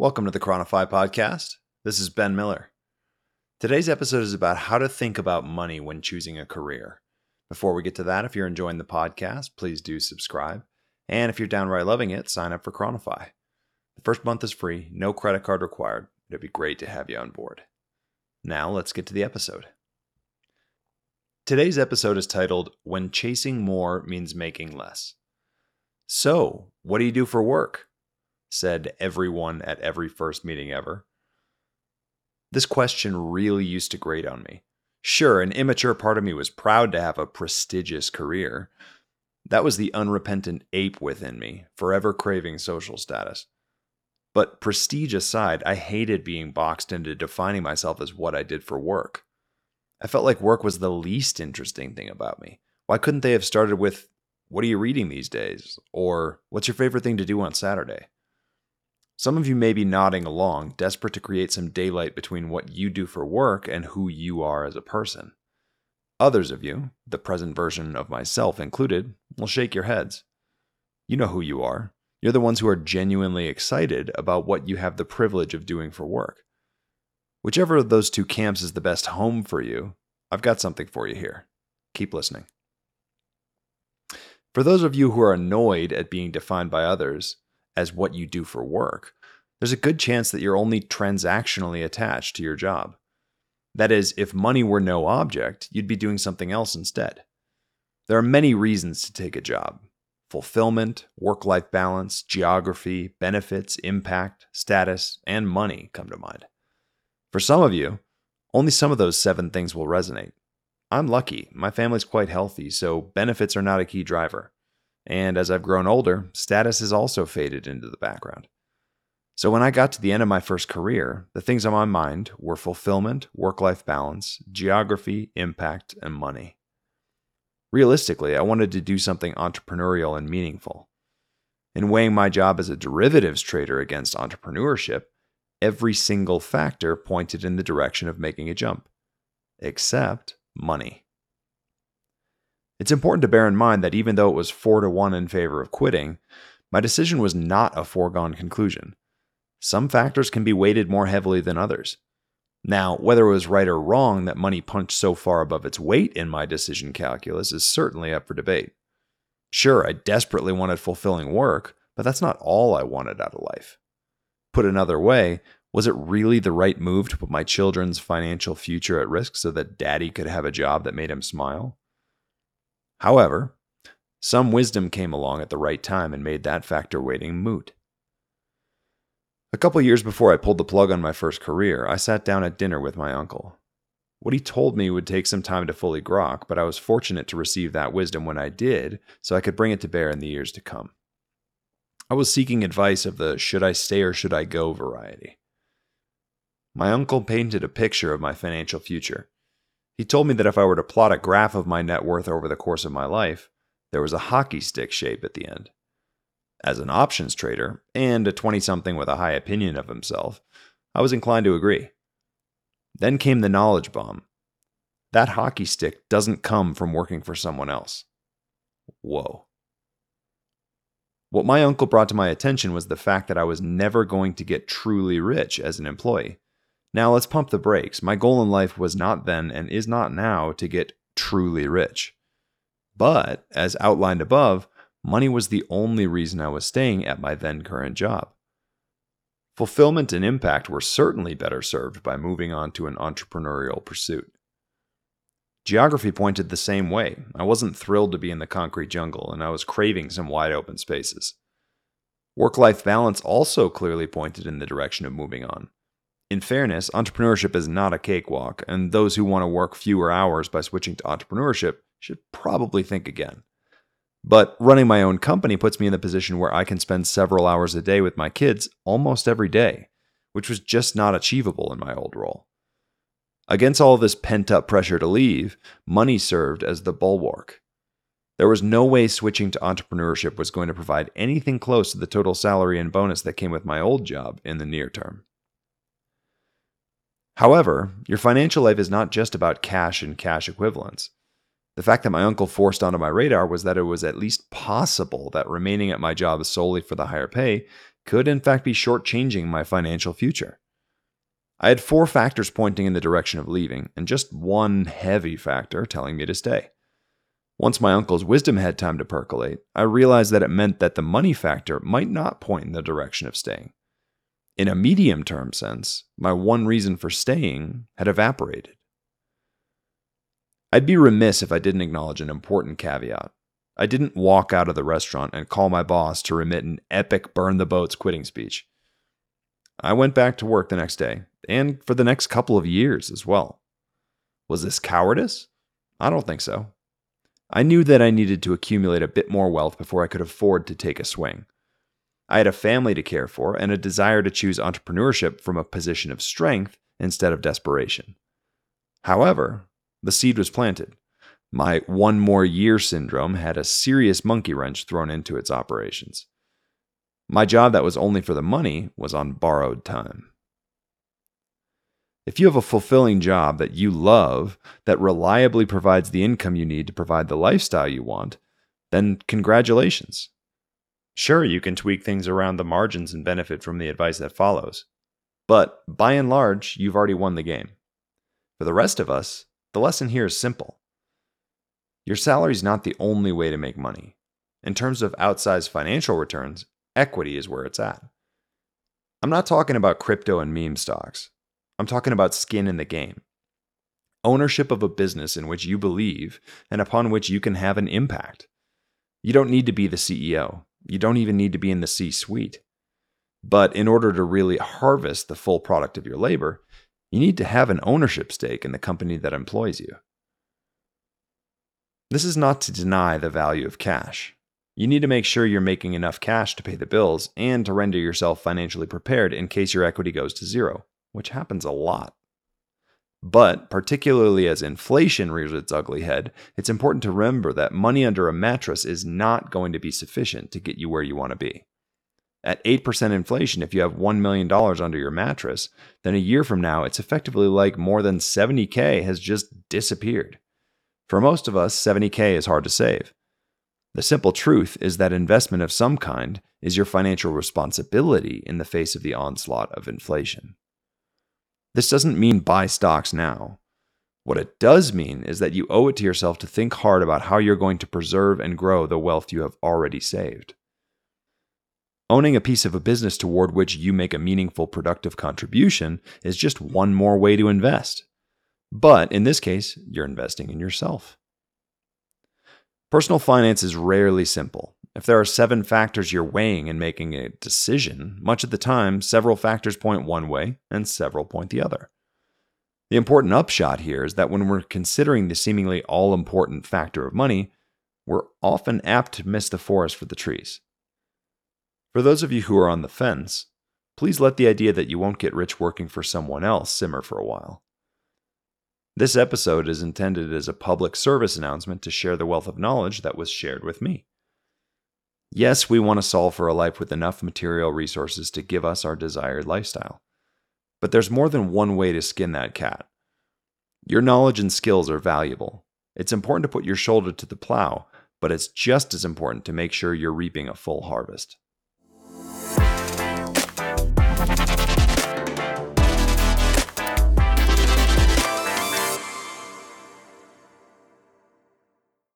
Welcome to the ChroniFI podcast. This is Ben Miller. Today's episode is about how to think about money when choosing a career. Before we get to that, if you're enjoying the podcast, please do subscribe. And if you're downright loving it, sign up for ChroniFI. The first month is free, no credit card required. It'd be great to have you on board. Now, let's get to the episode. Today's episode is titled When Chasing More Means Making Less. So, what do you do for work? said everyone at every first meeting ever. This question really used to grate on me. Sure, an immature part of me was proud to have a prestigious career. That was the unrepentant ape within me, forever craving social status. But prestige aside, I hated being boxed into defining myself as what I did for work. I felt like work was the least interesting thing about me. Why couldn't they have started with, What are you reading these days? Or, What's your favorite thing to do on Saturday? Some of you may be nodding along, desperate to create some daylight between what you do for work and who you are as a person. Others of you, the present version of myself included, will shake your heads. You know who you are. You're the ones who are genuinely excited about what you have the privilege of doing for work. Whichever of those two camps is the best home for you, I've got something for you here. Keep listening. For those of you who are annoyed at being defined by others, as what you do for work, there's a good chance that you're only transactionally attached to your job. That is, if money were no object, you'd be doing something else instead. There are many reasons to take a job fulfillment, work life balance, geography, benefits, impact, status, and money come to mind. For some of you, only some of those seven things will resonate. I'm lucky, my family's quite healthy, so benefits are not a key driver. And as I've grown older, status has also faded into the background. So when I got to the end of my first career, the things on my mind were fulfillment, work life balance, geography, impact, and money. Realistically, I wanted to do something entrepreneurial and meaningful. In weighing my job as a derivatives trader against entrepreneurship, every single factor pointed in the direction of making a jump, except money. It's important to bear in mind that even though it was 4 to 1 in favor of quitting, my decision was not a foregone conclusion. Some factors can be weighted more heavily than others. Now, whether it was right or wrong that money punched so far above its weight in my decision calculus is certainly up for debate. Sure, I desperately wanted fulfilling work, but that's not all I wanted out of life. Put another way, was it really the right move to put my children's financial future at risk so that daddy could have a job that made him smile? However, some wisdom came along at the right time and made that factor weighting moot. A couple years before I pulled the plug on my first career, I sat down at dinner with my uncle. What he told me would take some time to fully grok, but I was fortunate to receive that wisdom when I did, so I could bring it to bear in the years to come. I was seeking advice of the should I stay or should I go variety. My uncle painted a picture of my financial future, he told me that if I were to plot a graph of my net worth over the course of my life, there was a hockey stick shape at the end. As an options trader, and a 20 something with a high opinion of himself, I was inclined to agree. Then came the knowledge bomb. That hockey stick doesn't come from working for someone else. Whoa. What my uncle brought to my attention was the fact that I was never going to get truly rich as an employee. Now let's pump the brakes. My goal in life was not then and is not now to get truly rich. But, as outlined above, money was the only reason I was staying at my then current job. Fulfillment and impact were certainly better served by moving on to an entrepreneurial pursuit. Geography pointed the same way. I wasn't thrilled to be in the concrete jungle, and I was craving some wide open spaces. Work life balance also clearly pointed in the direction of moving on. In fairness, entrepreneurship is not a cakewalk, and those who want to work fewer hours by switching to entrepreneurship should probably think again. But running my own company puts me in the position where I can spend several hours a day with my kids almost every day, which was just not achievable in my old role. Against all this pent up pressure to leave, money served as the bulwark. There was no way switching to entrepreneurship was going to provide anything close to the total salary and bonus that came with my old job in the near term. However, your financial life is not just about cash and cash equivalents. The fact that my uncle forced onto my radar was that it was at least possible that remaining at my job solely for the higher pay could, in fact, be shortchanging my financial future. I had four factors pointing in the direction of leaving, and just one heavy factor telling me to stay. Once my uncle's wisdom had time to percolate, I realized that it meant that the money factor might not point in the direction of staying. In a medium term sense, my one reason for staying had evaporated. I'd be remiss if I didn't acknowledge an important caveat. I didn't walk out of the restaurant and call my boss to remit an epic burn the boats quitting speech. I went back to work the next day, and for the next couple of years as well. Was this cowardice? I don't think so. I knew that I needed to accumulate a bit more wealth before I could afford to take a swing. I had a family to care for and a desire to choose entrepreneurship from a position of strength instead of desperation. However, the seed was planted. My one more year syndrome had a serious monkey wrench thrown into its operations. My job that was only for the money was on borrowed time. If you have a fulfilling job that you love, that reliably provides the income you need to provide the lifestyle you want, then congratulations. Sure, you can tweak things around the margins and benefit from the advice that follows. But by and large, you've already won the game. For the rest of us, the lesson here is simple. Your salary is not the only way to make money. In terms of outsized financial returns, equity is where it's at. I'm not talking about crypto and meme stocks. I'm talking about skin in the game. Ownership of a business in which you believe and upon which you can have an impact. You don't need to be the CEO. You don't even need to be in the C suite. But in order to really harvest the full product of your labor, you need to have an ownership stake in the company that employs you. This is not to deny the value of cash. You need to make sure you're making enough cash to pay the bills and to render yourself financially prepared in case your equity goes to zero, which happens a lot. But, particularly as inflation rears its ugly head, it's important to remember that money under a mattress is not going to be sufficient to get you where you want to be. At 8% inflation, if you have $1 million under your mattress, then a year from now, it's effectively like more than 70K has just disappeared. For most of us, 70K is hard to save. The simple truth is that investment of some kind is your financial responsibility in the face of the onslaught of inflation. This doesn't mean buy stocks now. What it does mean is that you owe it to yourself to think hard about how you're going to preserve and grow the wealth you have already saved. Owning a piece of a business toward which you make a meaningful, productive contribution is just one more way to invest. But in this case, you're investing in yourself. Personal finance is rarely simple. If there are seven factors you're weighing in making a decision, much of the time, several factors point one way and several point the other. The important upshot here is that when we're considering the seemingly all important factor of money, we're often apt to miss the forest for the trees. For those of you who are on the fence, please let the idea that you won't get rich working for someone else simmer for a while. This episode is intended as a public service announcement to share the wealth of knowledge that was shared with me. Yes, we want to solve for a life with enough material resources to give us our desired lifestyle. But there's more than one way to skin that cat. Your knowledge and skills are valuable. It's important to put your shoulder to the plow, but it's just as important to make sure you're reaping a full harvest.